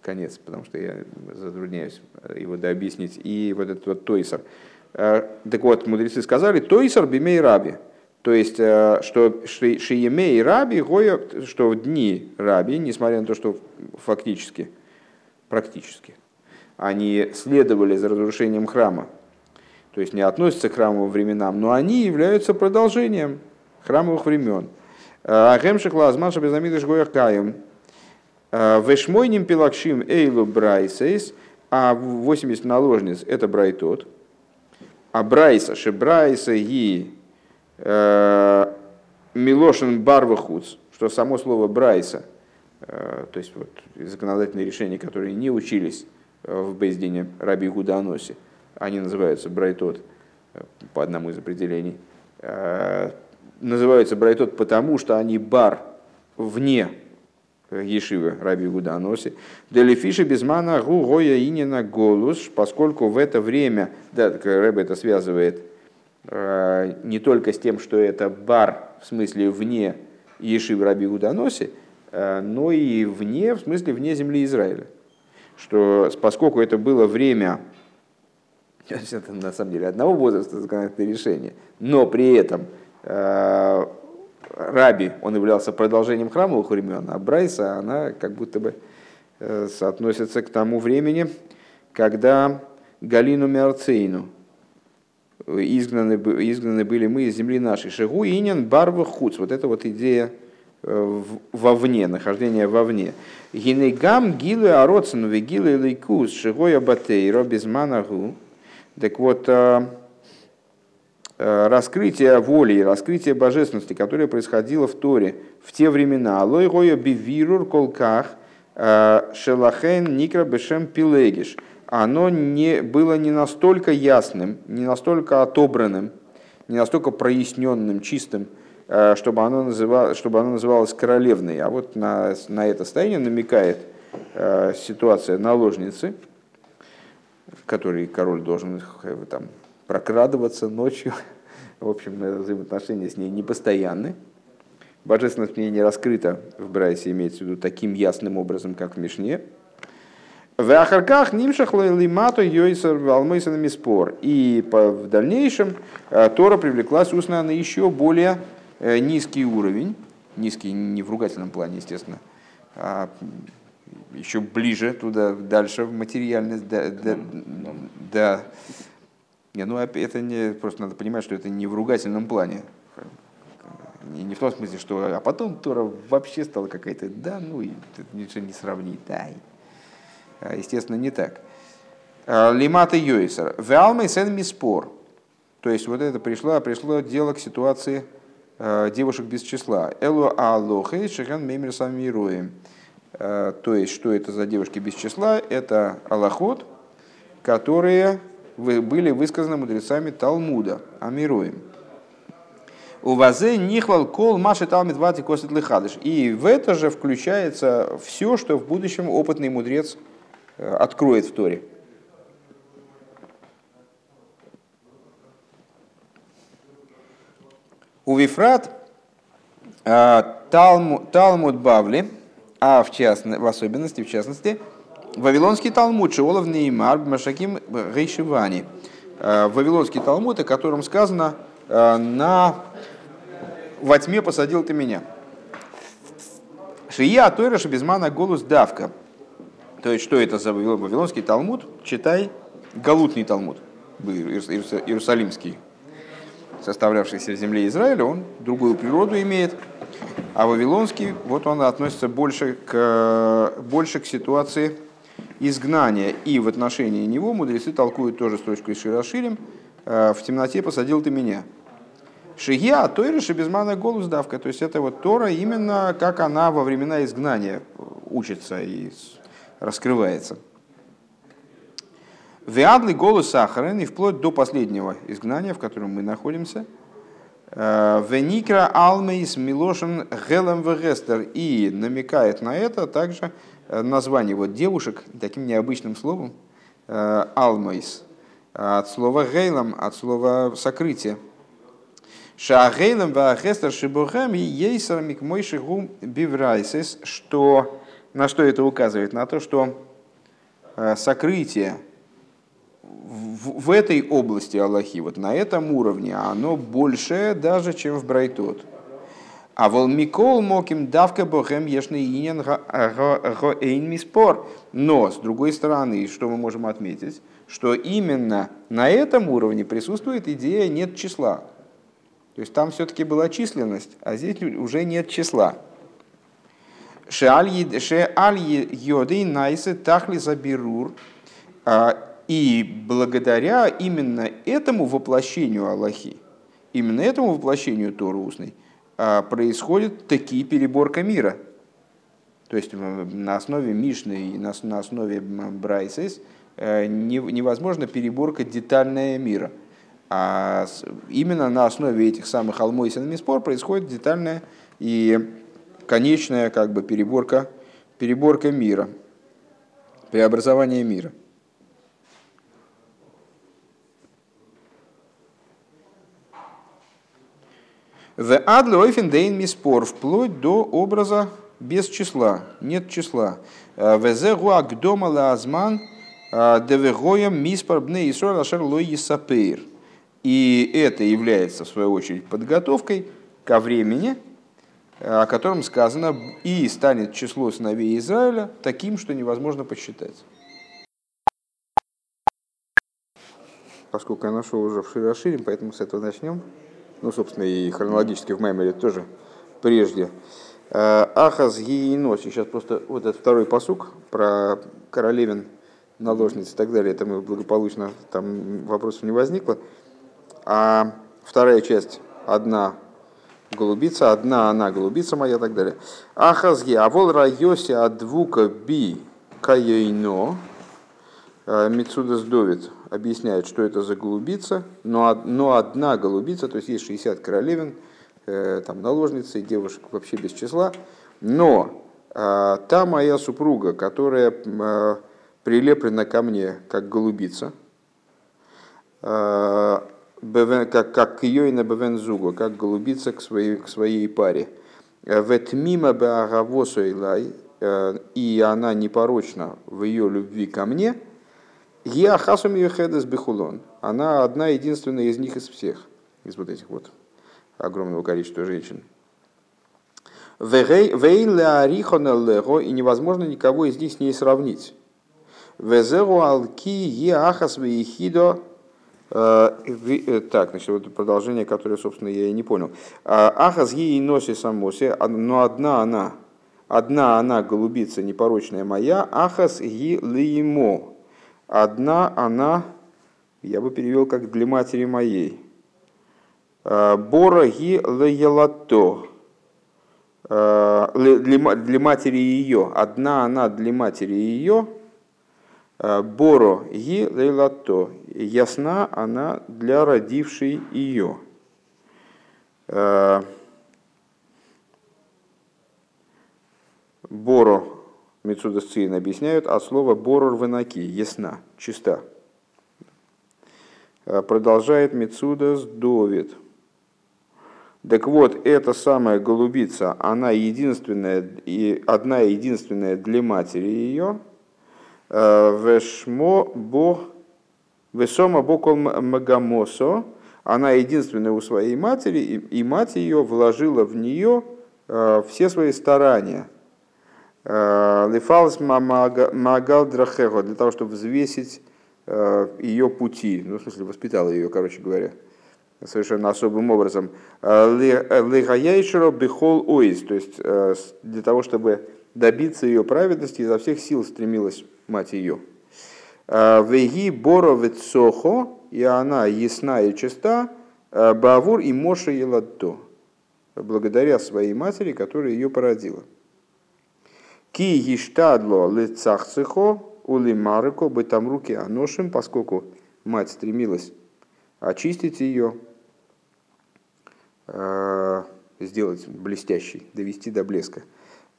конец, потому что я затрудняюсь его дообъяснить, и вот этот вот Тойсер. Так вот, мудрецы сказали, Тойсер бимей раби, то есть, что Шиемей Раби, Гоя, что в дни Раби, несмотря на то, что фактически, практически, они следовали за разрушением храма, то есть не относятся к храмовым временам, но они являются продолжением храмовых времен. Агемших лазмаша безамидыш гоях каем. Вешмойним пилакшим эйлу брайсейс, а 80 наложниц это брайтот. А брайса, шебрайса и Э, Милошин Барвахуц, что само слово Брайса, э, то есть вот законодательные решения, которые не учились э, в Бейздине Раби Гуданосе, они называются Брайтот по одному из определений. Называются Брайтот потому, что они бар вне Ешивы Раби Гуданоси. Делифиши безмана гу гоя инина голус, поскольку в это время, да, Рэбе это связывает Э, не только с тем, что это бар, в смысле вне Ешив Раби Уданоси, э, но и вне, в смысле вне земли Израиля. Что поскольку это было время, [laughs] это на самом деле одного возраста законодательное решение, но при этом э, Раби, он являлся продолжением храмовых времен, а Брайса, она как будто бы соотносится к тому времени, когда Галину Мерцейну, изгнаны, изгнаны были мы из земли нашей. Шигу инин барва хуц. Вот это вот идея э, вовне, нахождение вовне. Гинегам гилы ароцену вегилы лейкус шигоя батейро безманагу. Так вот, э, э, раскрытие воли, раскрытие божественности, которое происходило в Торе в те времена. Алой бивирур колках шелахен никра бешем пилегиш – оно не, было не настолько ясным, не настолько отобранным, не настолько проясненным, чистым, э, чтобы оно, называлось, чтобы оно называлось королевной. А вот на, на это состояние намекает э, ситуация наложницы, которой король должен э, там, прокрадываться ночью. [laughs] В общем, взаимоотношения с ней непостоянны. Божественность в ней не раскрыта в Брайсе, имеется в виду таким ясным образом, как в Мишне. В Ахарках нимшах лимату йойсер валмейсанами спор. И в дальнейшем э, Тора привлеклась устно на еще более э, низкий уровень, низкий не в ругательном плане, естественно, а еще ближе туда, дальше в материальность, да, да, да. Не, ну это не, просто надо понимать, что это не в ругательном плане. Не, не в том смысле, что а потом Тора вообще стала какая-то, да, ну и ничего не сравнить, да, а, естественно, не так. А, Лимата Йойсер. Валмей сен миспор. То есть вот это пришло, пришло дело к ситуации а, девушек без числа. Элу алохей шихан мемер самируем. То есть, что это за девушки без числа? Это аллахот, которые были высказаны мудрецами Талмуда, Амируем. У вазе нихлал кол маши талмит вати косит лихадыш. И в это же включается все, что в будущем опытный мудрец Э, откроет в Торе. У Вифрат э, Талмуд Бавли, а в, частности, в особенности, в частности, Вавилонский Талмуд Шиолов Неймар Машаким Гейшивани. Э, Вавилонский Талмуд, о котором сказано на во тьме посадил ты меня. Шия Тойра Шабизмана голос давка. То есть, что это за Вавилонский Талмуд? Читай Галутный Талмуд, Иерусалимский, составлявшийся в земле Израиля, он другую природу имеет. А Вавилонский, вот он относится больше к, больше к ситуации изгнания. И в отношении него мудрецы толкуют тоже строчку из Широширим. «Э, «В темноте посадил ты меня». Шигия, Тойра, Шебезмана, голос давка. То есть это вот Тора именно как она во времена изгнания учится и раскрывается. Виадлый голос Сахарен и вплоть до последнего изгнания, в котором мы находимся. Э, Веникра Алмейс Милошин Гелем Вегестер и намекает на это также название вот девушек таким необычным словом алмойс, от слова гейлом, от слова сокрытие. Шаагейлом ваахестер шибухам и ейсер микмойши гум биврайсис, что на что это указывает? На то, что сокрытие в, в этой области Аллахи, вот на этом уровне, оно больше даже, чем в Брайтот. А вол Микол моким давка бохем ешный инен гоэйн миспор. Но, с другой стороны, что мы можем отметить, что именно на этом уровне присутствует идея нет числа. То есть там все-таки была численность, а здесь уже нет числа. Шеаль йоды найсы тахли забирур. А, и благодаря именно этому воплощению Аллахи, именно этому воплощению Торы устной, происходит такие переборка мира. То есть на основе Мишны и на, основе Брайсис э, невозможно переборка детальная мира. А именно на основе этих самых Алмойсин спор происходит детальная и конечная как бы переборка, переборка мира, преобразование мира. В адлойфен дейн миспор, вплоть до образа без числа, нет числа. Э, Везе гуак дома лазман э, девегоем миспор бне исроль ашер лой есапейр. И это является, в свою очередь, подготовкой ко времени, о котором сказано, и станет число сыновей Израиля таким, что невозможно посчитать. Поскольку я нашел уже в Широширим, поэтому с этого начнем ну, собственно, и хронологически в Маймере тоже прежде. Э, Ахаз Гиино, сейчас просто вот этот второй посук про королевин, наложниц и так далее, это мы благополучно, там вопросов не возникло. А вторая часть, одна голубица, одна она голубица моя и так далее. Ахазги, авол райоси адвука би кайойно, э, Мицудас Довид, объясняет, что это за голубица, но, но одна голубица, то есть есть 60 королевин, э, там наложницы, девушек вообще без числа, но э, та моя супруга, которая э, прилеплена ко мне как голубица, э, как, как к ее и на Бевензугу, как голубица к своей, к своей паре. Ветмима беагавосу э, и она непорочна в ее любви ко мне – Гиахасум Юхедес Бехулон. Она одна единственная из них из всех, из вот этих вот огромного количества женщин. Вейн лего и невозможно никого из них с ней сравнить. Везеру алки еахас вейхидо э, э, так, значит, вот продолжение, которое, собственно, я и не понял. «А, Ахас ей носи самосе, но одна она, одна она, голубица непорочная моя, Ахас ги лиимо, Одна она, я бы перевел как для матери моей. «Э, Бороги леелато. «Э, для матери ее. Одна она для матери ее. «Э, Боро ги лейлато. Ясна она для родившей ее. Боро Мецуда Сцин объясняют от слова борор венаки, ясна, чиста. А, продолжает с Довид. Так вот, эта самая голубица, она единственная, и одна единственная для матери ее, а, вешмо бо, весома бокол магамосо, она единственная у своей матери, и, мать ее вложила в нее а, все свои старания – Э, Лифалс Магал Драхего, для того, чтобы взвесить э, ее пути, ну, в смысле, воспитала ее, короче говоря, совершенно особым образом. Э, Лихаяйшеро Бехол Оис, то есть для того, чтобы добиться ее праведности, изо всех сил стремилась мать ее. Веги Боро Ветсохо, и она ясна и чиста, Бавур и Моша Еладто, благодаря своей матери, которая ее породила. Ки гиштадло лицахцихо улимарико бы там руки аношим, поскольку мать стремилась очистить ее, э, сделать блестящей, довести до блеска.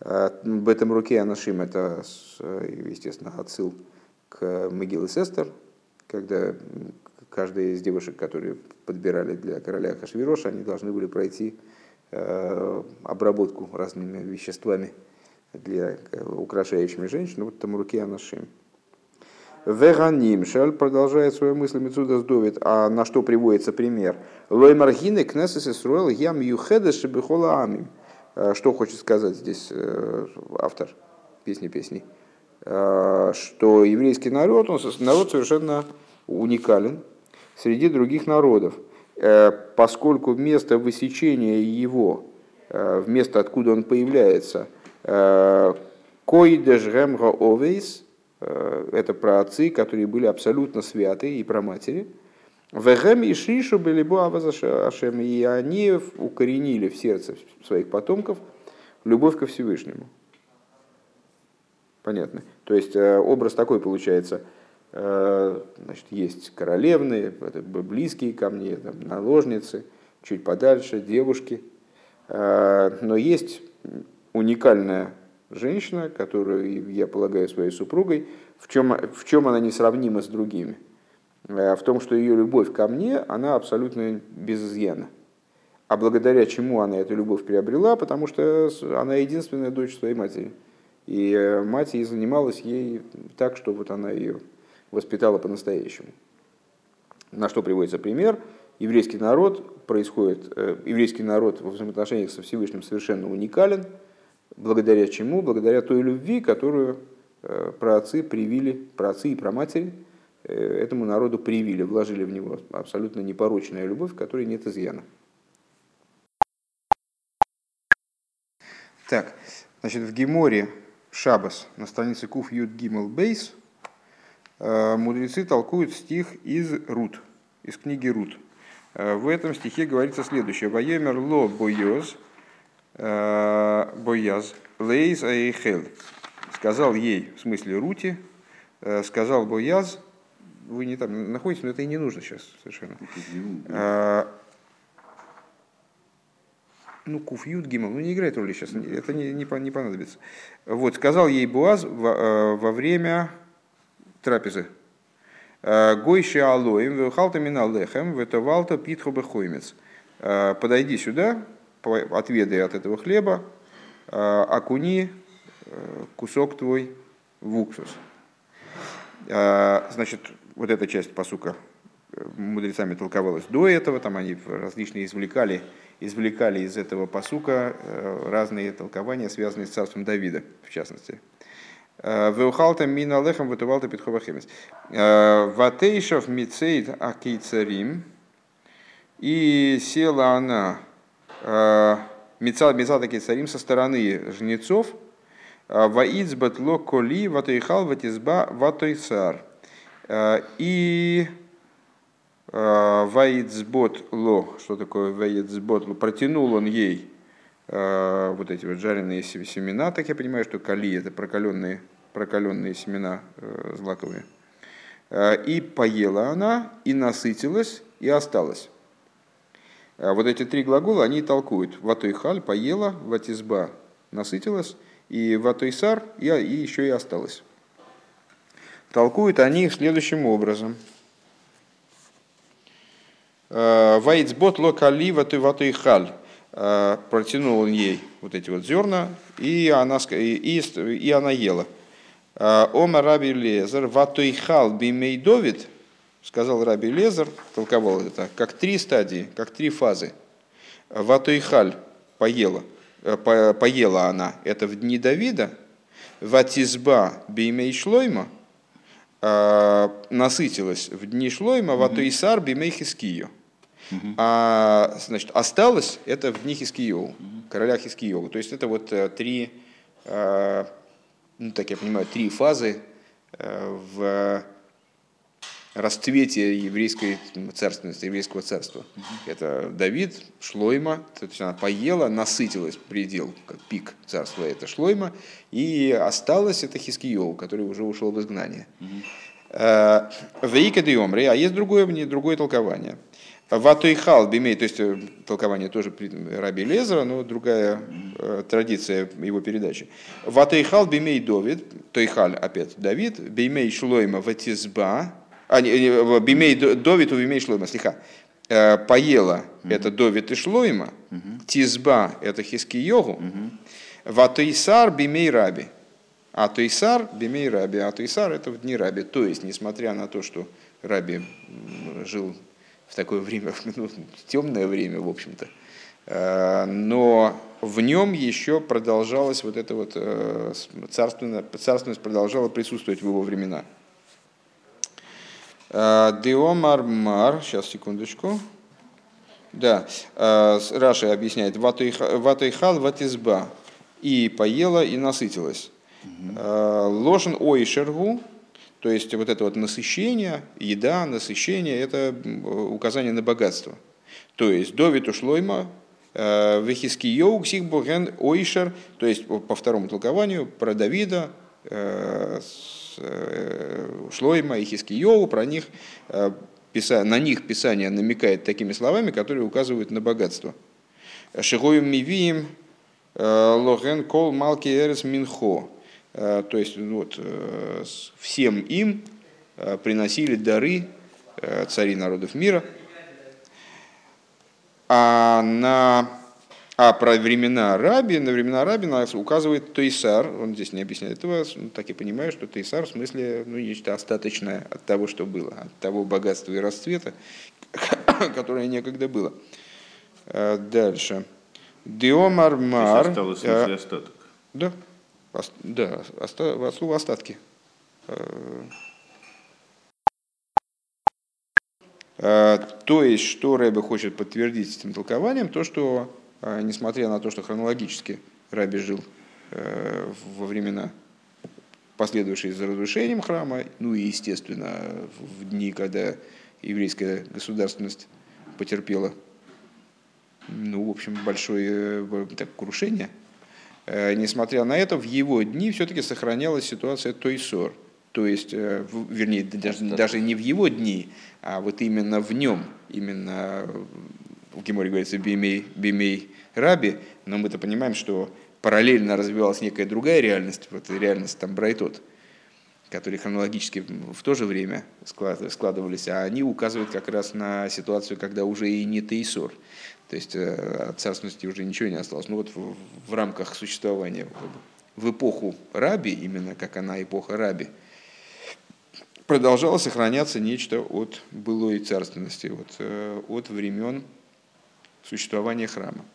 В этом руке Анашим это, естественно, отсыл к могиле Сестер, когда каждая из девушек, которые подбирали для короля Хашвироша, они должны были пройти обработку разными веществами для украшающими женщин. Вот там руке Анашим. Веганим Шаль продолжает свою мысль Мецуда Сдовит, а на что приводится пример? Лой Маргины Кнессес Исруэл Ям Юхеда Шебехола Амим. Э, что хочет сказать здесь э, автор песни песней? Э, что еврейский народ, он народ совершенно уникален среди других народов, поскольку место высечения его, место, откуда он появляется, Койдеш Гемга Овейс – Э, это про отцы, которые были абсолютно святы, и про матери. Вегем и Шишу были Ашем, и они укоренили в сердце своих потомков любовь ко Всевышнему. Понятно. То есть э, образ такой получается. Э, значит, есть королевные, близкие ко мне, там, наложницы, чуть подальше, девушки. Но есть уникальная женщина, которую я полагаю своей супругой, в чем, в чем она несравнима с другими? Э, в том, что ее любовь ко мне, она абсолютно без изъяна. А благодаря чему она эту любовь приобрела? Потому что она единственная дочь своей матери. И э, мать ей занималась ей так, что вот она ее воспитала по-настоящему. На что приводится пример? Еврейский народ происходит, э, еврейский народ во взаимоотношениях со Всевышним совершенно уникален – Благодаря чему? Благодаря той любви, которую э, праотцы привили, праотцы и праматери э, этому народу привили, вложили в него абсолютно непорочная любовь, в которой нет изъяна. Так, значит, в Геморе Шабас на странице Куф Юд Гимел Бейс э, мудрецы толкуют стих из Рут, из книги Рут. В этом стихе говорится следующее. «Ваемер ло бойоз» Бояз, Лейз Айхел, сказал ей, в смысле Рути, э, сказал Бояз, вы не там находитесь, но это и не нужно сейчас совершенно. Э, ну, Куфьют Гимал, ну не играет роли сейчас, это не, не, не понадобится. Вот, сказал ей Буаз во, во время трапезы. Гойши алоем, вехалта мина лехем, ветовалта питху бехоймец. Подойди сюда, отведай от этого хлеба, а, окуни э, кусок твой в уксус. А, значит, вот эта часть посука э, мудрецами толковалась до этого, там они различные извлекали, извлекали из этого посука э, разные толкования, связанные с царством Давида, в частности. Веухалта мина лехам ватувалта питхова хемес. Ватейшав мицейд акейцарим. И села она Мецад царим со стороны жнецов, Ваидзбат ло коли ватойхал ватизба ватойсар. И Ваидзбот ло, что такое Ваидзбот ло, протянул он ей вот эти вот жареные семена, так я понимаю, что кали это прокаленные, прокаленные семена злаковые. И поела она, и насытилась, и осталась. А вот эти три глагола, они толкуют. Ватойхаль поела, ватизба насытилась, и ватойсар и, и еще и осталось. Толкуют они следующим образом. «Э, Вайцбот локали ватойхаль. Э, протянул он ей вот эти вот зерна, и она, и, и она ела. «Э, Ома раби лезер ватойхал бимейдовит – сказал Раби Лезер, толковал это, как три стадии, как три фазы. Ватойхаль поела, э, по, поела она, это в дни Давида, Ватизба бимей шлойма, э, насытилась в дни шлойма, ватойсар бимей хискию. А, значит, осталось это в дни Хискиеву, короля Хискиеву. То есть это вот э, три, ну, так я понимаю, три фазы в расцвете еврейской царственности, еврейского царства. Это Давид, Шлойма, то есть она поела, насытилась предел, как пик царства это Шлойма, и осталось это Хискиол, который уже ушел в изгнание. Э, Вейка де Омри, а есть другое, другое толкование. Ватойхал бимей, то есть э, толкование тоже Раби Лезера, но другая, э, традиция его передачи. Ватейхал бимей Довид, Тойхаль опять Давид, бимей Шлойма ватизба, а, бимей Довид, бимей Шлойма, слегка. Э, поела mm-hmm. это Довид и Шлойма, mm-hmm. Тизба это Хиски Йогу, mm-hmm. Ватейсар бимей Раби. А Тойсар бимей Раби, а Тойсар это в дни Раби. То есть, несмотря на то, что Раби жил в такое [laughs] время, ну, темное время, в общем-то, э, но в нем еще продолжалась вот эта вот э, царственность, царственность продолжала присутствовать в его времена. Э, Деомар Мар, сейчас секундочку. Да, Раши объясняет, ותאכל ותשבע, и поела, и насытилась. לשון עושר הוא, то есть вот это вот насыщение, еда, насыщение, это указание на богатство. То есть דוד ושלמה, э, וחזקיהו כתיב בהן עושר, то есть по второму толкованию про Давида, э, э, Шлойма и Хискиеву, про них, на них Писание намекает такими словами, которые указывают на богатство. Шигоем мивием логен кол малки эрес минхо. Э, то есть ну вот, э, всем им э, приносили дары цари народов мира. А, на, а про времена Раби, на времена Раби нас указывает Тойсар, он здесь не объясняет этого, так и понимаю, что Тойсар в смысле ну, нечто остаточное от того, что было, от того богатства и расцвета, [coughs] которое некогда было. Дальше. Диомар Мар. Осталось в смысле остаток. Да. Да, от слова остатки. Э, то есть, что Рэбе хочет подтвердить этим толкованием, то, что, несмотря на то, что хронологически Рэбе жил во времена, последовавшие за разрушением храма, ну и, естественно, в дни, когда еврейская государственность потерпела, ну, в общем, большое так, крушение – Э, несмотря на это, в его дни все-таки сохранялась ситуация Тойсор. То есть, э, вернее, даже, даже не в его дни, а вот именно в нем, именно в Геморе говорится бимей, бимей раби, но мы-то понимаем, что параллельно развивалась некая другая реальность, вот реальность там Брайтот, которые хронологически в то же время складывались, а они указывают как раз на ситуацию, когда уже и не Тейсор. То есть э, от царственности уже ничего не осталось. Ну вот в, в рамках существования в эпоху Раби, именно как она эпоха Раби, продолжало сохраняться нечто от былой царственности, от, э, от времен существования храма.